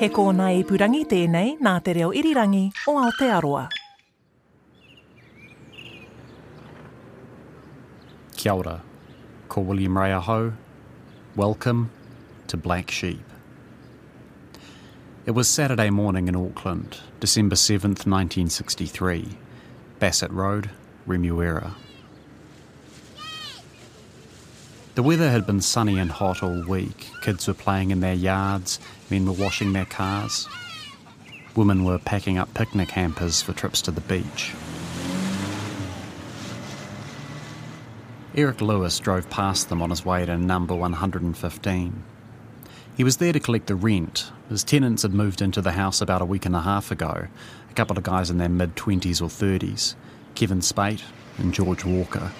He kōna i purangi tēnei nā te reo irirangi o Aotearoa. Kia ora. Ko William Ray Aho. Welcome to Black Sheep. It was Saturday morning in Auckland, December 7th, 1963. Bassett Road, Remuera. The weather had been sunny and hot all week. Kids were playing in their yards, men were washing their cars. Women were packing up picnic hampers for trips to the beach. Eric Lewis drove past them on his way to number 115. He was there to collect the rent. His tenants had moved into the house about a week and a half ago, a couple of guys in their mid 20s or 30s Kevin Speight and George Walker.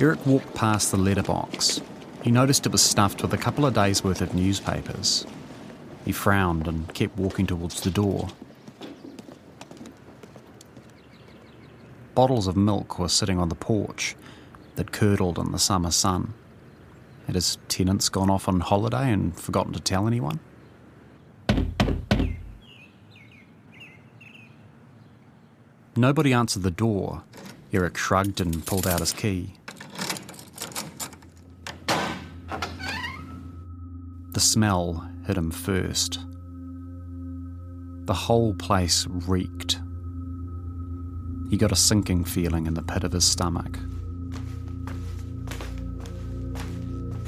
Eric walked past the letterbox. He noticed it was stuffed with a couple of days' worth of newspapers. He frowned and kept walking towards the door. Bottles of milk were sitting on the porch that curdled in the summer sun. Had his tenants gone off on holiday and forgotten to tell anyone? Nobody answered the door. Eric shrugged and pulled out his key. The smell hit him first. The whole place reeked. He got a sinking feeling in the pit of his stomach.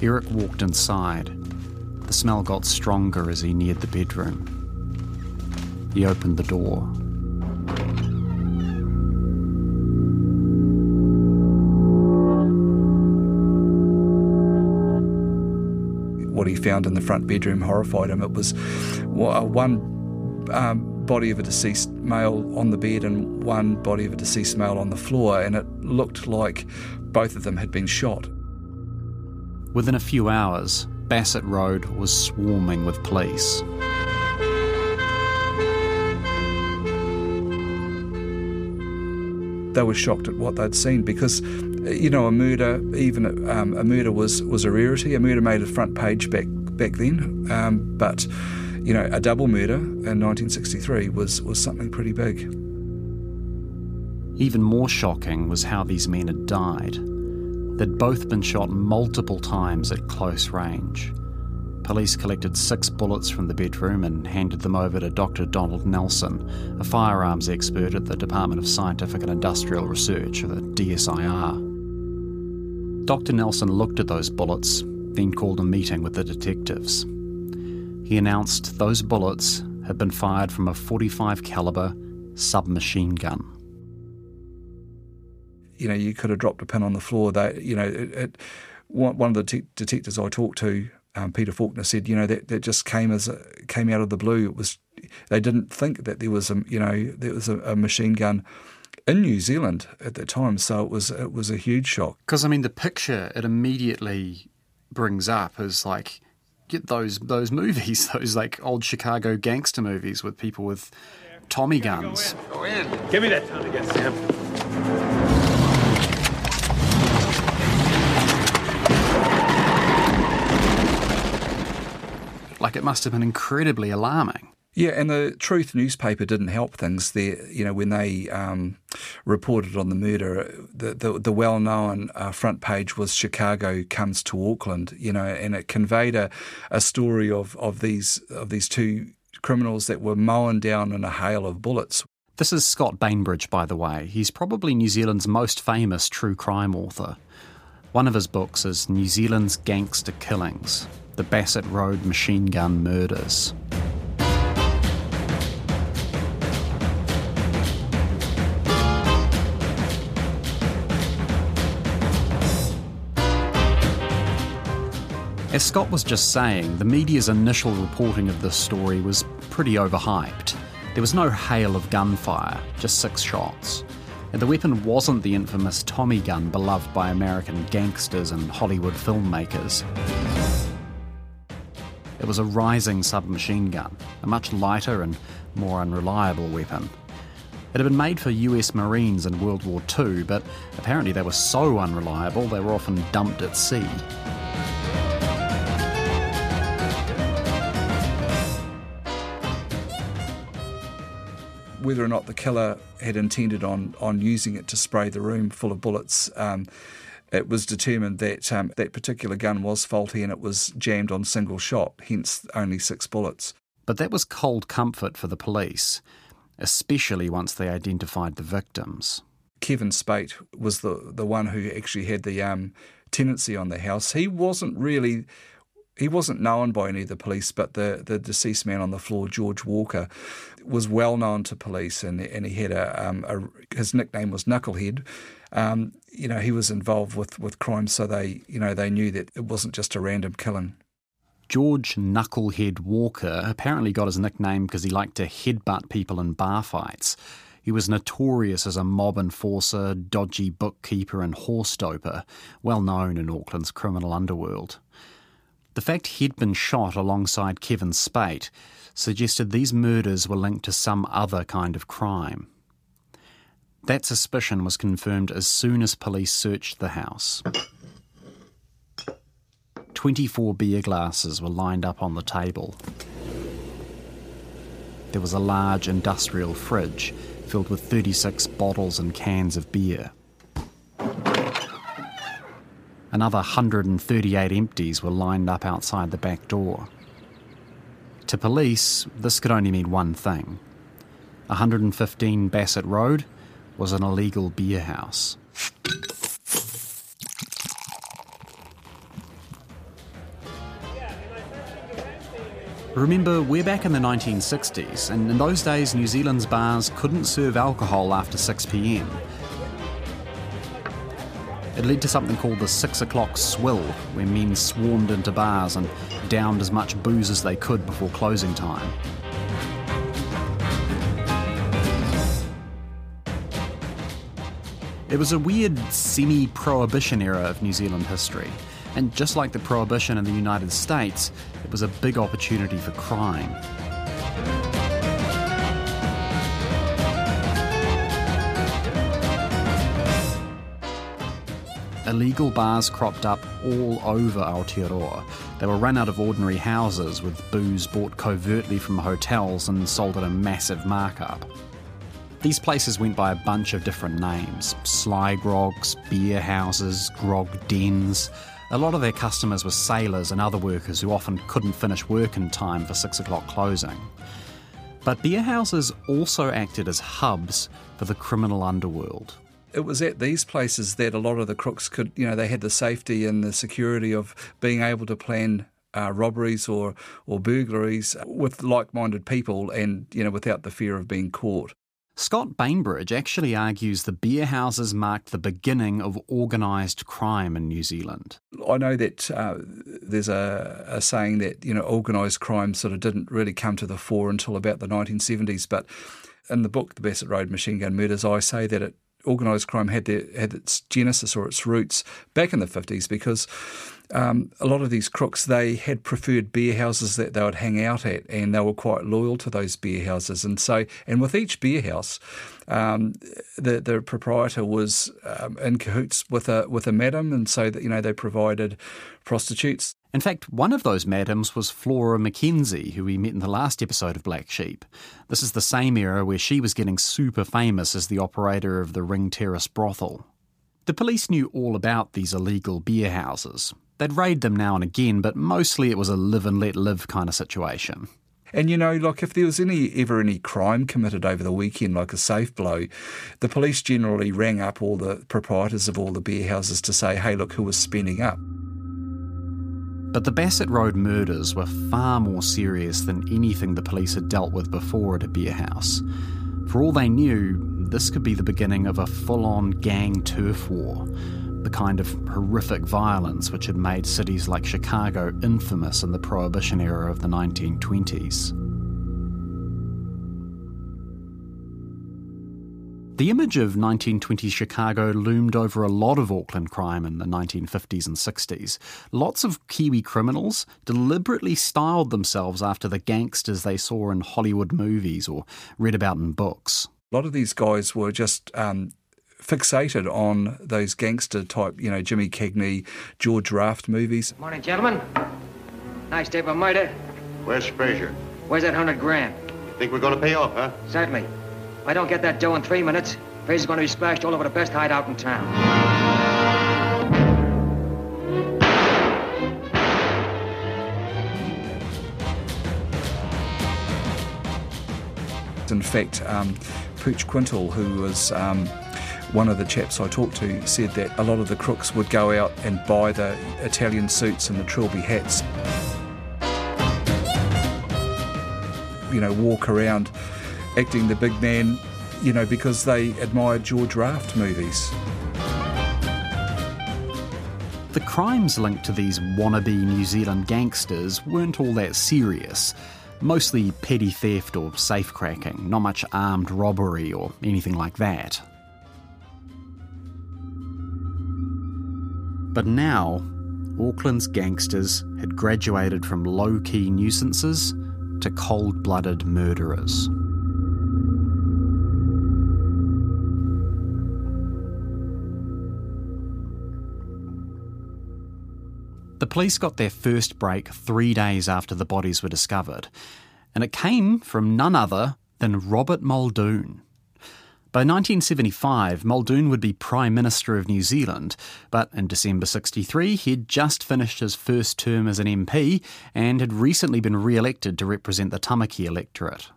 Eric walked inside. The smell got stronger as he neared the bedroom. He opened the door. Found in the front bedroom horrified him. It was one um, body of a deceased male on the bed and one body of a deceased male on the floor, and it looked like both of them had been shot. Within a few hours, Bassett Road was swarming with police. They were shocked at what they'd seen because, you know, a murder, even um, a murder was, was a rarity. A murder made a front page back back then, um, but you know, a double murder in 1963 was, was something pretty big. Even more shocking was how these men had died. They'd both been shot multiple times at close range. Police collected six bullets from the bedroom and handed them over to Dr. Donald Nelson, a firearms expert at the Department of Scientific and Industrial Research, or the DSIR. Dr. Nelson looked at those bullets, then called a meeting with the detectives. He announced those bullets had been fired from a 45 caliber submachine gun. You know, you could have dropped a pin on the floor. That you know, it, it, one of the te- detectives I talked to, um, Peter Faulkner, said, you know, that, that just came as a, came out of the blue. It was they didn't think that there was a, you know, there was a, a machine gun in New Zealand at that time. So it was it was a huge shock. Because I mean, the picture it immediately brings up is like get those those movies, those like old Chicago gangster movies with people with Tommy guns. Go in. Go in. Give me that Tommy gun, Sam. Like it must have been incredibly alarming. Yeah, and the Truth newspaper didn't help things there. You know, when they um, reported on the murder, the the, the well known uh, front page was Chicago comes to Auckland. You know, and it conveyed a, a story of, of these of these two criminals that were mown down in a hail of bullets. This is Scott Bainbridge, by the way. He's probably New Zealand's most famous true crime author. One of his books is New Zealand's Gangster Killings The Bassett Road Machine Gun Murders. As Scott was just saying, the media's initial reporting of this story was pretty overhyped. There was no hail of gunfire, just six shots. And the weapon wasn't the infamous Tommy gun beloved by American gangsters and Hollywood filmmakers. It was a Reising submachine gun, a much lighter and more unreliable weapon. It had been made for US Marines in World War II, but apparently they were so unreliable they were often dumped at sea. Whether or not the killer had intended on on using it to spray the room full of bullets. Um, it was determined that um, that particular gun was faulty and it was jammed on single shot, hence only six bullets. But that was cold comfort for the police, especially once they identified the victims. Kevin Speight was the the one who actually had the um, tenancy on the house. He wasn't really he wasn't known by any of the police, but the, the deceased man on the floor, George Walker, was well known to police, and and he had a, um, a his nickname was Knucklehead. Um, you know, he was involved with with crime, so they you know they knew that it wasn't just a random killing. George Knucklehead Walker apparently got his nickname because he liked to headbutt people in bar fights. He was notorious as a mob enforcer, dodgy bookkeeper, and horse doper, well known in Auckland's criminal underworld. The fact he'd been shot alongside Kevin Speight suggested these murders were linked to some other kind of crime. That suspicion was confirmed as soon as police searched the house. 24 beer glasses were lined up on the table. There was a large industrial fridge filled with 36 bottles and cans of beer. Another 138 empties were lined up outside the back door. To police, this could only mean one thing 115 Bassett Road was an illegal beer house. Remember, we're back in the 1960s, and in those days, New Zealand's bars couldn't serve alcohol after 6 pm. It led to something called the six o'clock swill, where men swarmed into bars and downed as much booze as they could before closing time. It was a weird semi prohibition era of New Zealand history, and just like the prohibition in the United States, it was a big opportunity for crime. Illegal bars cropped up all over Aotearoa. They were run out of ordinary houses with booze bought covertly from hotels and sold at a massive markup. These places went by a bunch of different names sly grogs, beer houses, grog dens. A lot of their customers were sailors and other workers who often couldn't finish work in time for six o'clock closing. But beer houses also acted as hubs for the criminal underworld it was at these places that a lot of the crooks could, you know, they had the safety and the security of being able to plan uh, robberies or or burglaries with like-minded people, and you know, without the fear of being caught. Scott Bainbridge actually argues the beer houses marked the beginning of organised crime in New Zealand. I know that uh, there's a, a, saying that you know organised crime sort of didn't really come to the fore until about the 1970s, but in the book, The Bassett Road Machine Gun Murders, I say that it organised crime had their, had its genesis or its roots back in the 50s because um, a lot of these crooks they had preferred beer houses that they would hang out at and they were quite loyal to those beer houses. And so and with each beer house um, the the proprietor was um, in cahoots with a with a madam. And so that you know they provided prostitutes in fact, one of those madams was Flora Mackenzie, who we met in the last episode of Black Sheep. This is the same era where she was getting super famous as the operator of the Ring Terrace brothel. The police knew all about these illegal beer houses. They'd raid them now and again, but mostly it was a live and let live kind of situation. And you know, like if there was any ever any crime committed over the weekend, like a safe blow, the police generally rang up all the proprietors of all the beer houses to say, "Hey, look who was spending up." But the Bassett Road murders were far more serious than anything the police had dealt with before at a beer house. For all they knew, this could be the beginning of a full on gang turf war. the kind of horrific violence which had made cities like Chicago infamous in the Prohibition era of the 1920s. The image of 1920s Chicago loomed over a lot of Auckland crime in the 1950s and 60s. Lots of Kiwi criminals deliberately styled themselves after the gangsters they saw in Hollywood movies or read about in books. A lot of these guys were just um, fixated on those gangster type, you know, Jimmy Cagney, George Raft movies. Morning, gentlemen. Nice day for murder. Where's Fraser? Where's that hundred grand? Think we're gonna pay off, huh? Certainly. If I don't get that dough in three minutes, Fraser's gonna be splashed all over the best hideout in town. In fact, um, Pooch Quintal, who was um, one of the chaps I talked to, said that a lot of the crooks would go out and buy the Italian suits and the trilby hats. You know, walk around acting the big man, you know, because they admired George Raft movies. The crimes linked to these wannabe New Zealand gangsters weren't all that serious. Mostly petty theft or safecracking, not much armed robbery or anything like that. But now, Auckland's gangsters had graduated from low key nuisances to cold blooded murderers. The police got their first break three days after the bodies were discovered, and it came from none other than Robert Muldoon. By 1975, Muldoon would be Prime Minister of New Zealand, but in December 63, he'd just finished his first term as an MP and had recently been re elected to represent the Tamaki electorate.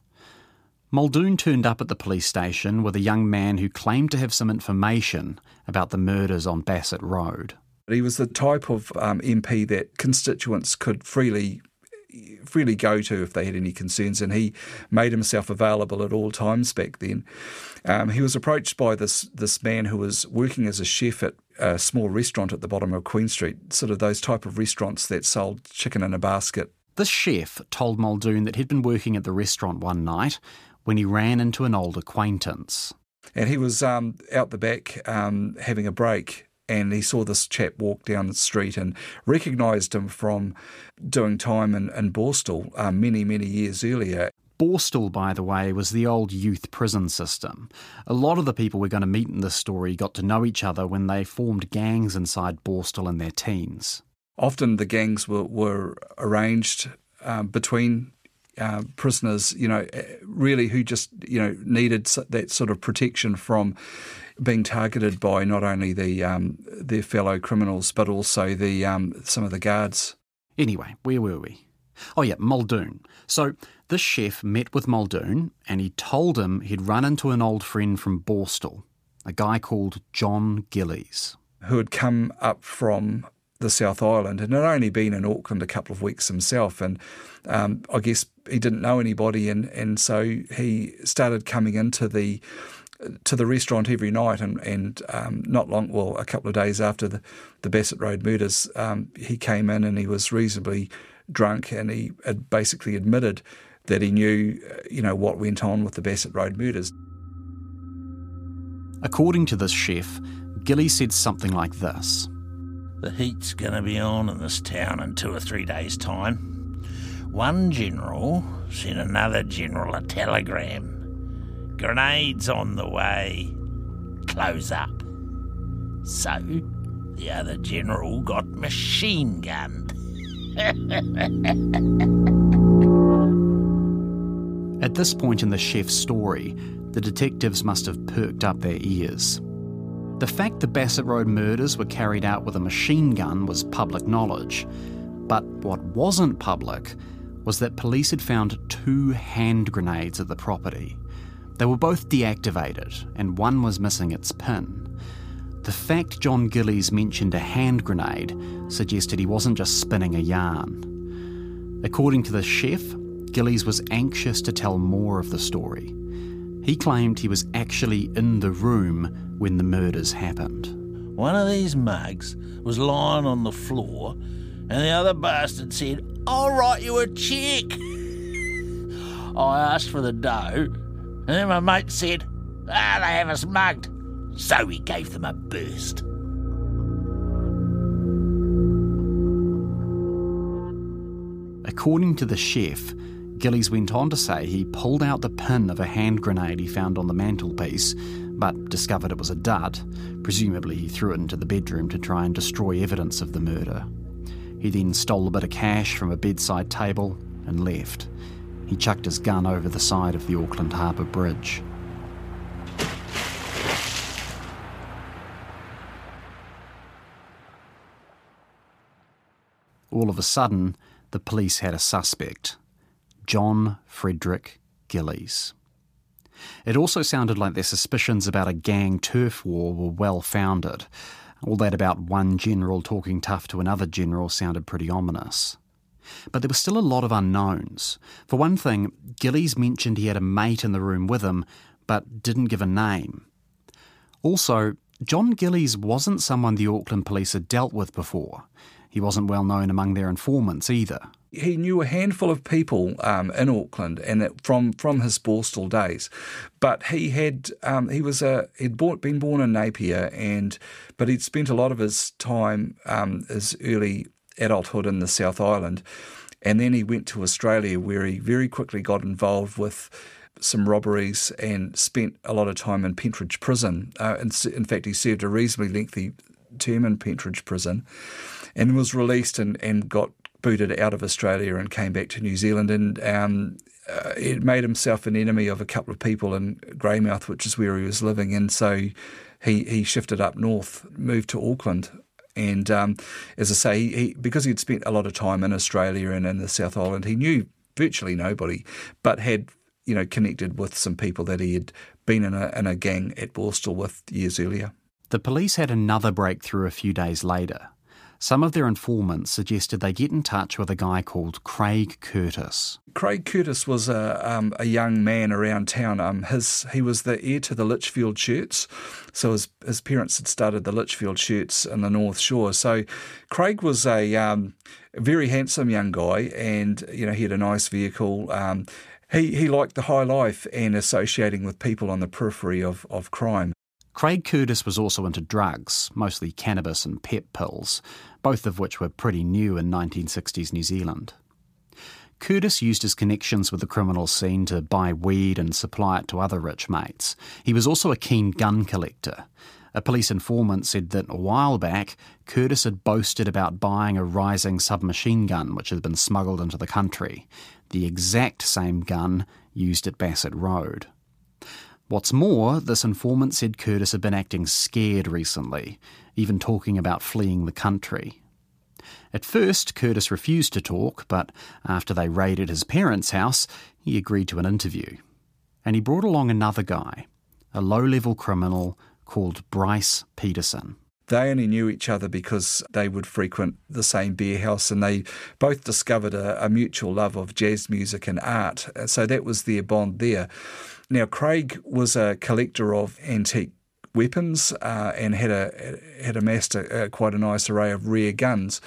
Muldoon turned up at the police station with a young man who claimed to have some information about the murders on Bassett Road. He was the type of um, MP that constituents could freely freely go to if they had any concerns, and he made himself available at all times back then. Um, he was approached by this this man who was working as a chef at a small restaurant at the bottom of Queen Street, sort of those type of restaurants that sold chicken in a basket. This chef told Muldoon that he'd been working at the restaurant one night when he ran into an old acquaintance. And he was um, out the back um, having a break and he saw this chap walk down the street and recognised him from doing time in, in Borstal uh, many, many years earlier. Borstal, by the way, was the old youth prison system. A lot of the people we're going to meet in this story got to know each other when they formed gangs inside Borstal in their teens. Often the gangs were, were arranged um, between uh, prisoners, you know, really who just, you know, needed that sort of protection from being targeted by not only the um, their fellow criminals but also the um, some of the guards. Anyway, where were we? Oh yeah, Muldoon. So this chef met with Muldoon and he told him he'd run into an old friend from Borstal, a guy called John Gillies, who had come up from the South Island and had only been in Auckland a couple of weeks himself. And um, I guess he didn't know anybody, and, and so he started coming into the to the restaurant every night, and and um, not long, well, a couple of days after the the Bassett Road murders, um, he came in and he was reasonably drunk, and he had basically admitted that he knew, you know, what went on with the Bassett Road murders. According to this chef, Gilly said something like this: "The heat's going to be on in this town in two or three days' time." One general sent another general a telegram Grenades on the way. Close up. So, the other general got machine gunned. At this point in the chef's story, the detectives must have perked up their ears. The fact the Bassett Road murders were carried out with a machine gun was public knowledge. But what wasn't public was that police had found two hand grenades at the property. They were both deactivated, and one was missing its pin. The fact John Gillies mentioned a hand grenade suggested he wasn't just spinning a yarn. According to the chef, Gillies was anxious to tell more of the story. He claimed he was actually in the room when the murders happened. One of these mugs was lying on the floor, and the other bastard said, I'll write you a cheque. I asked for the dough, and then my mate said, Ah, they have us mugged. So we gave them a burst. According to the chef, Gillies went on to say he pulled out the pin of a hand grenade he found on the mantelpiece, but discovered it was a dud. Presumably, he threw it into the bedroom to try and destroy evidence of the murder. He then stole a bit of cash from a bedside table and left. He chucked his gun over the side of the Auckland Harbour Bridge. All of a sudden, the police had a suspect John Frederick Gillies. It also sounded like their suspicions about a gang turf war were well founded. All that about one general talking tough to another general sounded pretty ominous. But there were still a lot of unknowns. For one thing, Gillies mentioned he had a mate in the room with him, but didn't give a name. Also, John Gillies wasn't someone the Auckland police had dealt with before. He wasn't well known among their informants either. He knew a handful of people um, in Auckland, and it, from from his Borstal days. But he had um, he was a he'd bought, been born in Napier, and but he'd spent a lot of his time um, his early adulthood in the South Island, and then he went to Australia, where he very quickly got involved with some robberies and spent a lot of time in Pentridge Prison. Uh, in, in fact, he served a reasonably lengthy term in Pentridge Prison and was released and, and got booted out of Australia and came back to New Zealand and um, uh, it made himself an enemy of a couple of people in Greymouth, which is where he was living, and so he he shifted up north, moved to Auckland. And um, as I say, he, he, because he'd spent a lot of time in Australia and in the South Island, he knew virtually nobody, but had you know connected with some people that he had been in a, in a gang at Borstal with years earlier. The police had another breakthrough a few days later some of their informants suggested they get in touch with a guy called Craig Curtis. Craig Curtis was a, um, a young man around town. Um, his he was the heir to the Litchfield shirts, so his his parents had started the Litchfield shirts in the North Shore. So Craig was a um, very handsome young guy, and you know he had a nice vehicle. Um, he, he liked the high life and associating with people on the periphery of, of crime. Craig Curtis was also into drugs, mostly cannabis and pep pills, both of which were pretty new in 1960s New Zealand. Curtis used his connections with the criminal scene to buy weed and supply it to other rich mates. He was also a keen gun collector. A police informant said that a while back, Curtis had boasted about buying a Reising submachine gun which had been smuggled into the country, the exact same gun used at Bassett Road. What's more, this informant said Curtis had been acting scared recently, even talking about fleeing the country. At first, Curtis refused to talk, but after they raided his parents' house, he agreed to an interview. And he brought along another guy, a low level criminal called Bryce Peterson they only knew each other because they would frequent the same beer house and they both discovered a, a, mutual love of jazz music and art. So that was their bond there. Now, Craig was a collector of antique weapons uh, and had a had amassed a, a, quite a nice array of rare guns.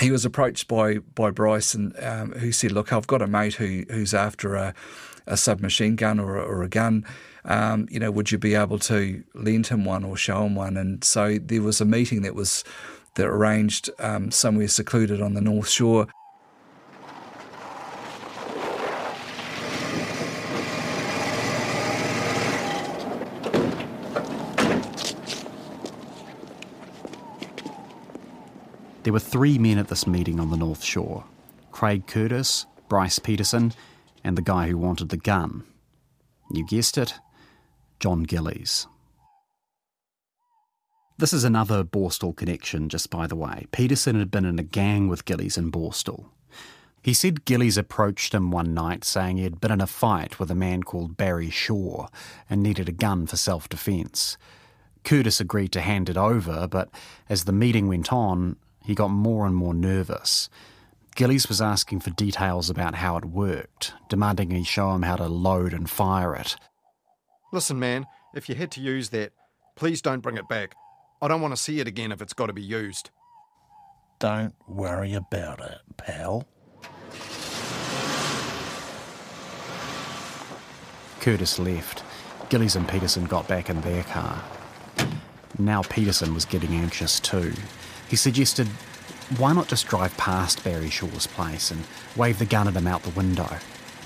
He was approached by by Bryce and um, who said, "Look, I've got a mate who who's after a, a submachine gun or a, or a gun. Um, you know, would you be able to lend him one or show him one?" And so there was a meeting that was that arranged um, somewhere secluded on the North Shore. There were three men at this meeting on the North Shore Craig Curtis, Bryce Peterson, and the guy who wanted the gun. You guessed it, John Gillies. This is another Borstal connection, just by the way. Peterson had been in a gang with Gillies in Borstal. He said Gillies approached him one night saying he had been in a fight with a man called Barry Shaw and needed a gun for self defence. Curtis agreed to hand it over, but as the meeting went on, he got more and more nervous. Gillies was asking for details about how it worked, demanding he show him how to load and fire it. Listen, man, if you had to use that, please don't bring it back. I don't want to see it again if it's got to be used. Don't worry about it, pal. Curtis left. Gillies and Peterson got back in their car. Now Peterson was getting anxious too. He suggested, why not just drive past Barry Shaw's place and wave the gun at him out the window?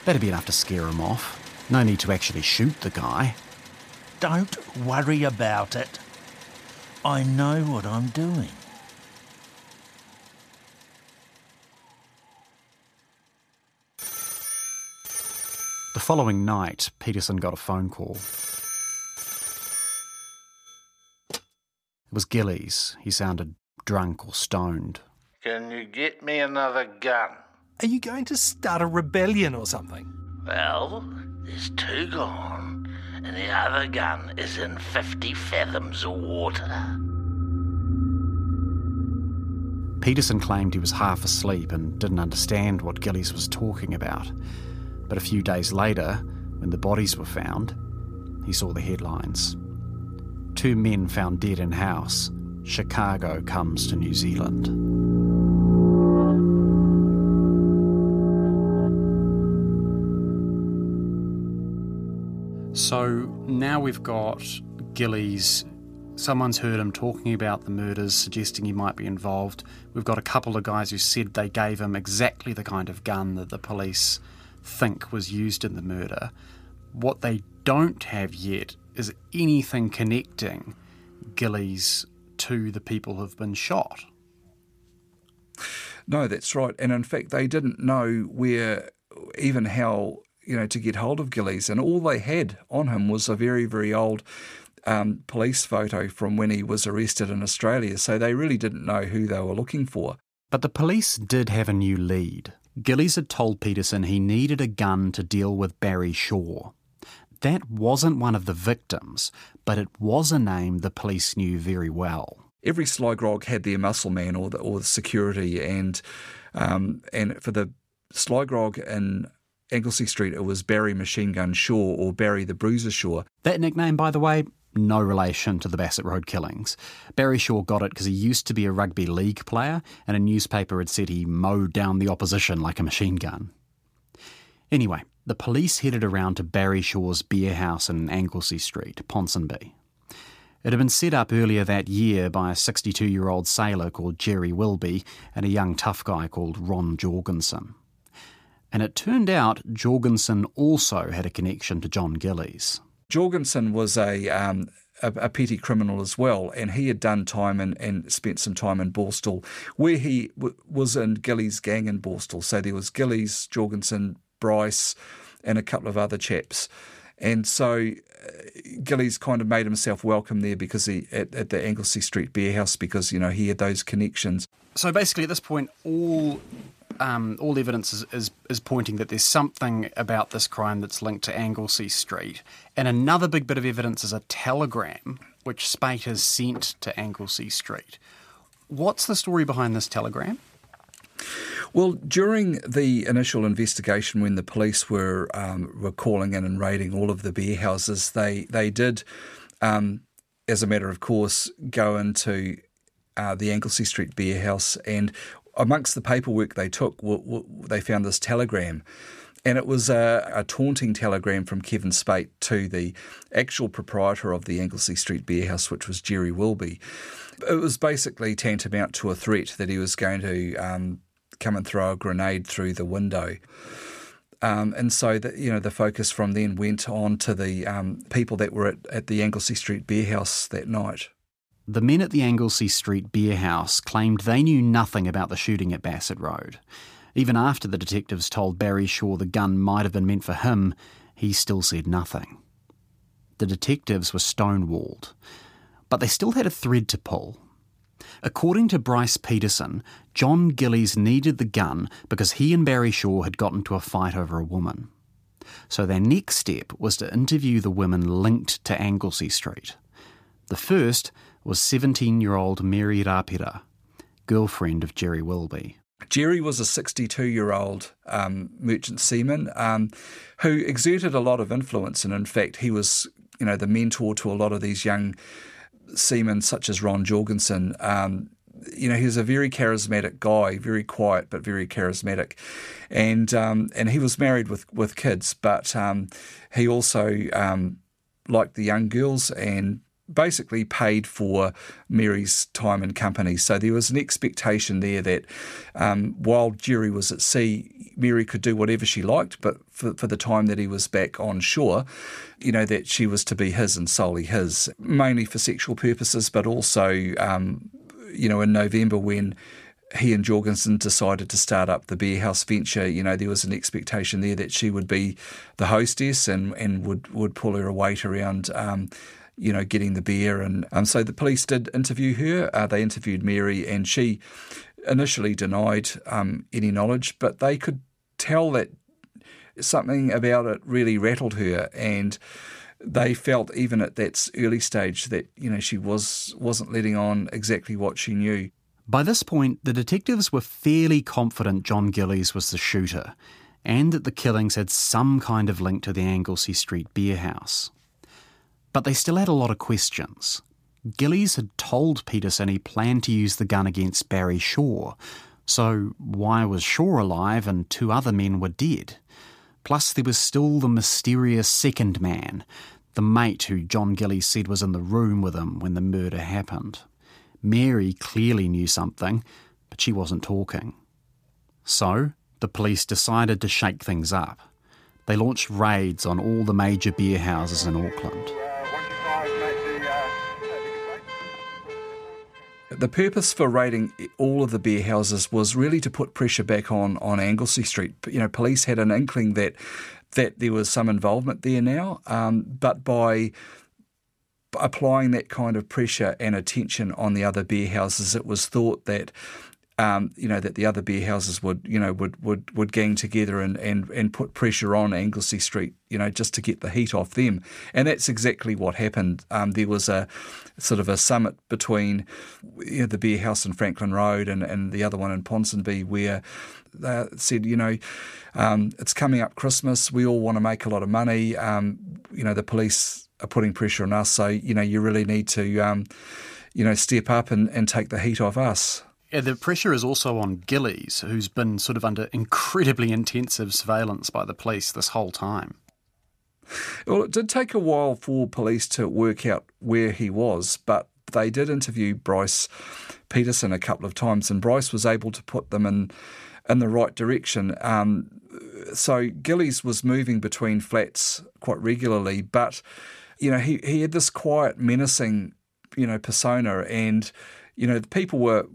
That'd be enough to scare him off. No need to actually shoot the guy. Don't worry about it. I know what I'm doing. The following night, Peterson got a phone call. It was Gillies. He sounded drunk or stoned. Can you get me another gun? Are you going to start a rebellion or something? Well, there's two gone, and the other gun is in 50 fathoms of water. Peterson claimed he was half asleep and didn't understand what Gillies was talking about. But a few days later, when the bodies were found, he saw the headlines. Two men found dead in house. Chicago comes to New Zealand. So now we've got Gillies. Someone's heard him talking about the murders, suggesting he might be involved. We've got a couple of guys who said they gave him exactly the kind of gun that the police think was used in the murder. What they don't have yet is anything connecting Gillies to the people who've been shot. No, that's right. And in fact, they didn't know where, even how, you know, to get hold of Gillies. And all they had on him was a very, very old um, police photo from when he was arrested in Australia. So they really didn't know who they were looking for. But the police did have a new lead. Gillies had told Peterson he needed a gun to deal with Barry Shaw. That wasn't one of the victims, but it was a name the police knew very well. Every Sly Grog had their muscle man or the, or the security, and um, and for the Sly Grog in Anglesey Street, it was Barry Machine Gun Shaw or Barry the Bruiser Shaw. That nickname, by the way, no relation to the Bassett Road killings. Barry Shaw got it because he used to be a rugby league player, and a newspaper had said he mowed down the opposition like a machine gun. Anyway, the police headed around to Barry Shaw's beer house in Anglesey Street, Ponsonby. It had been set up earlier that year by a 62 year old sailor called Jerry Wilby and a young tough guy called Ron Jorgensen. And it turned out Jorgensen also had a connection to John Gillies. Jorgensen was a, um, a, a, petty criminal as well, and he had done time and, spent some time in Borstal, where he w- was in Gillies' gang in Borstal. So there was Gillies, Jorgensen, Bryce, and a couple of other chaps. And so uh, Gillies kind of made himself welcome there because he at, at the Anglesey Street Beer House because you know he had those connections. So basically, at this point, all um, all evidence is, is, is, pointing that there's something about this crime that's linked to Anglesey Street. And another big bit of evidence is a telegram which Speight has sent to Anglesey Street. What's the story behind this telegram? Well, during the initial investigation, when the police were um, were calling in and raiding all of the beer houses, they they did, um, as a matter of course, go into uh, the Anglesey Street beer house, and amongst the paperwork they took, w- w- they found this telegram. And it was a, a, taunting telegram from Kevin Speight to the actual proprietor of the Anglesey Street Beer House, which was Jerry Wilby. It was basically tantamount to a threat that he was going to um, come and throw a grenade through the window. Um, and so, the, you know, the focus from then went on to the um, people that were at, at the Anglesey Street Beer House that night. The men at the Anglesey Street beer house claimed they knew nothing about the shooting at Bassett Road. Even after the detectives told Barry Shaw the gun might have been meant for him, he still said nothing. The detectives were stonewalled, but they still had a thread to pull. According to Bryce Peterson, John Gillies needed the gun because he and Barry Shaw had gotten into a fight over a woman. So their next step was to interview the women linked to Anglesey Street. The first was 17 year old Mary Rapira, girlfriend of Jerry Wilby. Jerry was a 62 year old um, merchant seaman um, who exerted a lot of influence, and in fact, he was, you know, the mentor to a lot of these young seamen such as Ron Jorgensen. Um, you know, he was a very charismatic guy, very quiet but very charismatic, and um, and he was married with with kids, but um, he also um, liked the young girls and basically paid for Mary's time and company. So there was an expectation there that um, while Jerry was at sea, Mary could do whatever she liked, but for, for the time that he was back on shore, you know, that she was to be his and solely his, mainly for sexual purposes, but also, um, you know, in November when he and Jorgensen decided to start up the beer house venture, you know, there was an expectation there that she would be the hostess and, and would, would pull her weight around um, you know, getting the beer. And um, so the police did interview her. Uh, they interviewed Mary, and she initially denied um, any knowledge, but they could tell that something about it really rattled her. And they felt even at that early stage that you know she was wasn't letting on exactly what she knew. By this point, the detectives were fairly confident John Gillies was the shooter, and that the killings had some kind of link to the Anglesey Street beer house. But they still had a lot of questions. Gillies had told Peterson he planned to use the gun against Barry Shaw, so why was Shaw alive and two other men were dead? Plus, there was still the mysterious second man, the mate who John Gillies said was in the room with him when the murder happened. Mary clearly knew something, but she wasn't talking. So, the police decided to shake things up. They launched raids on all the major beer houses in Auckland. The purpose for raiding all of the beer houses was really to put pressure back on on Anglesey Street. You know, police had an inkling that that there was some involvement there now, um, but by applying that kind of pressure and attention on the other beer houses, it was thought that um, you know that the other beer houses would you know would would, would gang together and, and and put pressure on Anglesey Street you know just to get the heat off them. And that's exactly what happened. Um, there was a sort of a summit between you know, the beer house in Franklin Road and, and the other one in Ponsonby where they said you know um, it's coming up Christmas. We all want to make a lot of money. Um, you know the police are putting pressure on us. So you know you really need to um, you know step up and, and take the heat off us. The pressure is also on Gillies, who's been sort of under incredibly intensive surveillance by the police this whole time. Well, it did take a while for police to work out where he was, but they did interview Bryce Peterson a couple of times, and Bryce was able to put them in in the right direction. Um, so Gillies was moving between flats quite regularly, but you know he he had this quiet, menacing, you know, persona, and you know, the people were,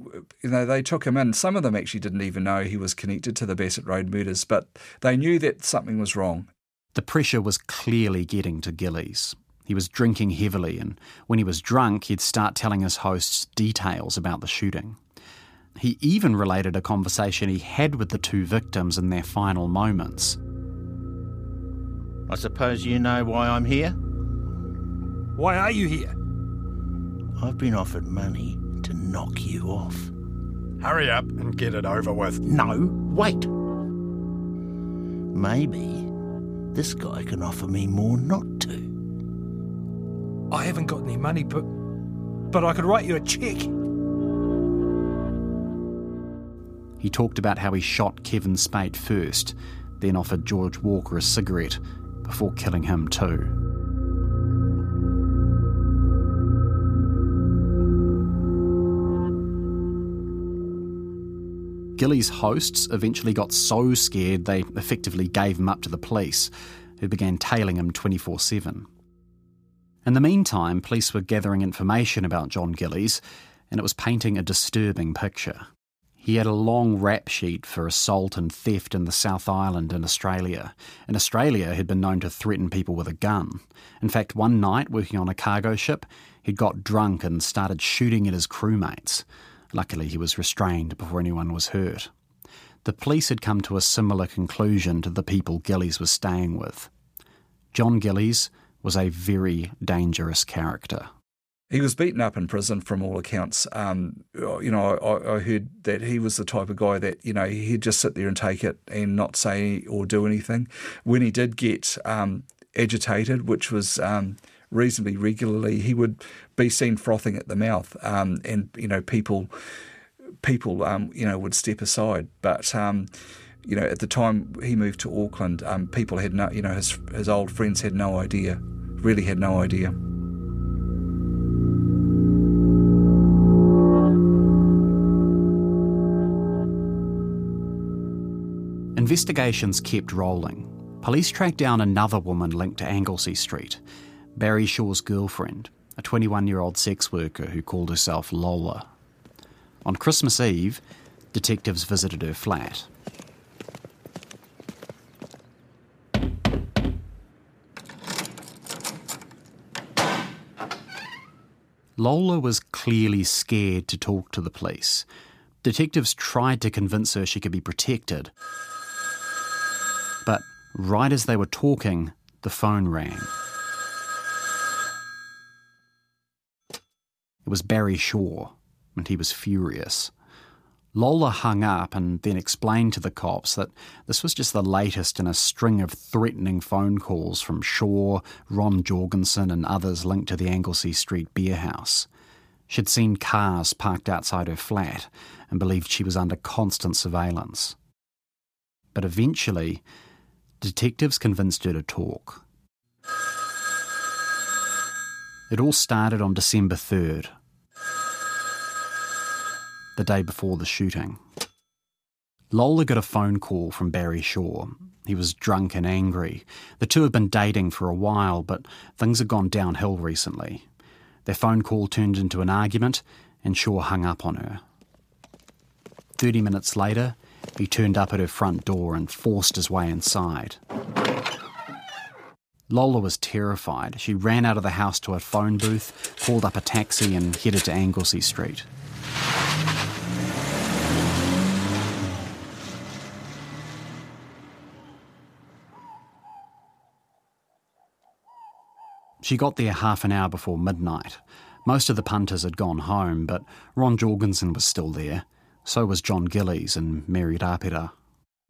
you know, they took him in. Some of them actually didn't even know he was connected to the Bassett Road murders, but they knew that something was wrong. The pressure was clearly getting to Gillies. He was drinking heavily, and when he was drunk, he'd start telling his hosts details about the shooting. He even related a conversation he had with the two victims in their final moments. I suppose you know why I'm here? Why are you here? I've been offered money to knock you off. Hurry up and get it over with. No, wait. Maybe this guy can offer me more not to. I haven't got any money, but but I could write you a check. He talked about how he shot Kevin Speight first, then offered George Walker a cigarette before killing him too. Gillies' hosts eventually got so scared they effectively gave him up to the police, who began tailing him 24 7. In the meantime, police were gathering information about John Gillies, and it was painting a disturbing picture. He had a long rap sheet for assault and theft in the South Island in Australia. In Australia, he'd been known to threaten people with a gun. In fact, one night, working on a cargo ship, he'd got drunk and started shooting at his crewmates. Luckily, he was restrained before anyone was hurt. The police had come to a similar conclusion to the people Gillies was staying with. John Gillies was a very dangerous character. He was beaten up in prison from all accounts. Um, you know, I, I, heard that he was the type of guy that, you know, he'd just sit there and take it and not say or do anything. When he did get um, agitated, which was um, reasonably regularly, he would be seen frothing at the mouth, um, and you know people people um, you know would step aside, but. Um, you know, at the time he moved to Auckland, um, people had no, you know, his his old friends had no idea, really had no idea. Investigations kept rolling. Police tracked down another woman linked to Anglesea Street, Barry Shaw's girlfriend, a 21 year old sex worker who called herself Lola. On Christmas Eve, detectives visited her flat. Lola was clearly scared to talk to the police. Detectives tried to convince her she could be protected. But right as they were talking, the phone rang. It was Barry Shaw, and he was furious. Lola hung up and then explained to the cops that this was just the latest in a string of threatening phone calls from Shaw, Ron Jorgensen, and others linked to the Anglesea Street beer house. She'd seen cars parked outside her flat and believed she was under constant surveillance. But eventually, detectives convinced her to talk. It all started on December 3rd, the day before the shooting. Lola got a phone call from Barry Shaw. He was drunk and angry. The two had been dating for a while, but things had gone downhill recently. Their phone call turned into an argument, and Shaw hung up on her. Thirty minutes later, he turned up at her front door and forced his way inside. Lola was terrified. She ran out of the house to a phone booth, called up a taxi, and headed to Anglesea Street. She got there half an hour before midnight. Most of the punters had gone home, but Ron Jorgensen was still there. So was John Gillies and Mary Rapira.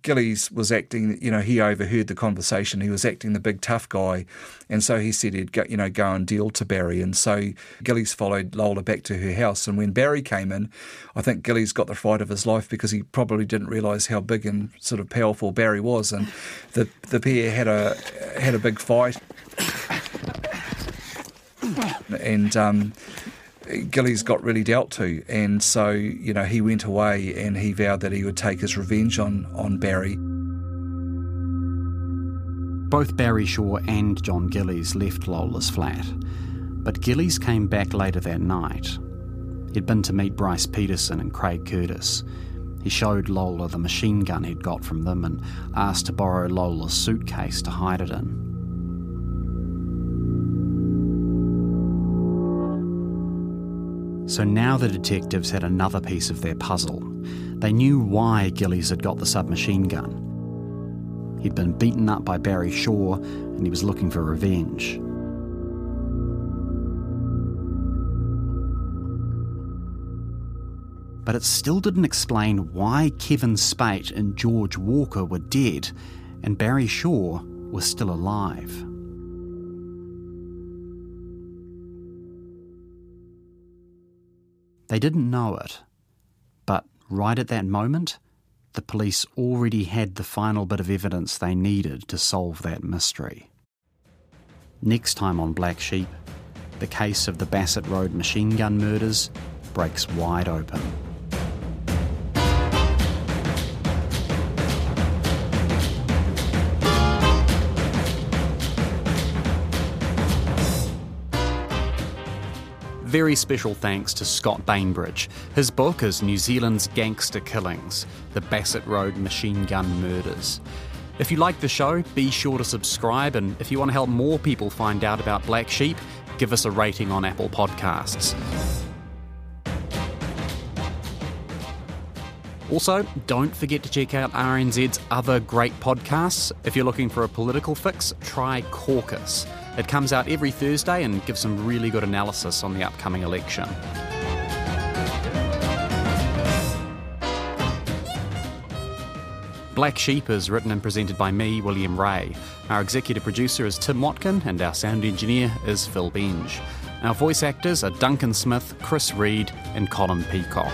Gillies was acting, you know, he overheard the conversation. He was acting the big tough guy. And so he said he'd go, you know, go and deal to Barry. And so Gillies followed Lola back to her house. And when Barry came in, I think Gillies got the fright of his life because he probably didn't realise how big and sort of powerful Barry was. And the, the pair had a, had a big fight and um, Gillies got really dealt to, and so you know he went away and he vowed that he would take his revenge on on Barry. Both Barry Shaw and John Gillies left Lola's flat, but Gillies came back later that night. He'd been to meet Bryce Peterson and Craig Curtis. He showed Lola the machine gun he'd got from them and asked to borrow Lola's suitcase to hide it in. So now the detectives had another piece of their puzzle. They knew why Gillies had got the submachine gun. He'd been beaten up by Barry Shaw and he was looking for revenge. But it still didn't explain why Kevin Speight and George Walker were dead and Barry Shaw was still alive. They didn't know it, but right at that moment, the police already had the final bit of evidence they needed to solve that mystery. Next time on Black Sheep, the case of the Bassett Road machine gun murders breaks wide open. Very special thanks to Scott Bainbridge. His book is New Zealand's Gangster Killings The Bassett Road Machine Gun Murders. If you like the show, be sure to subscribe, and if you want to help more people find out about Black Sheep, give us a rating on Apple Podcasts. Also, don't forget to check out RNZ's other great podcasts. If you're looking for a political fix, try Caucus. It comes out every Thursday and gives some really good analysis on the upcoming election. Black Sheep is written and presented by me, William Ray. Our executive producer is Tim Watkin, and our sound engineer is Phil Benge. Our voice actors are Duncan Smith, Chris Reed, and Colin Peacock.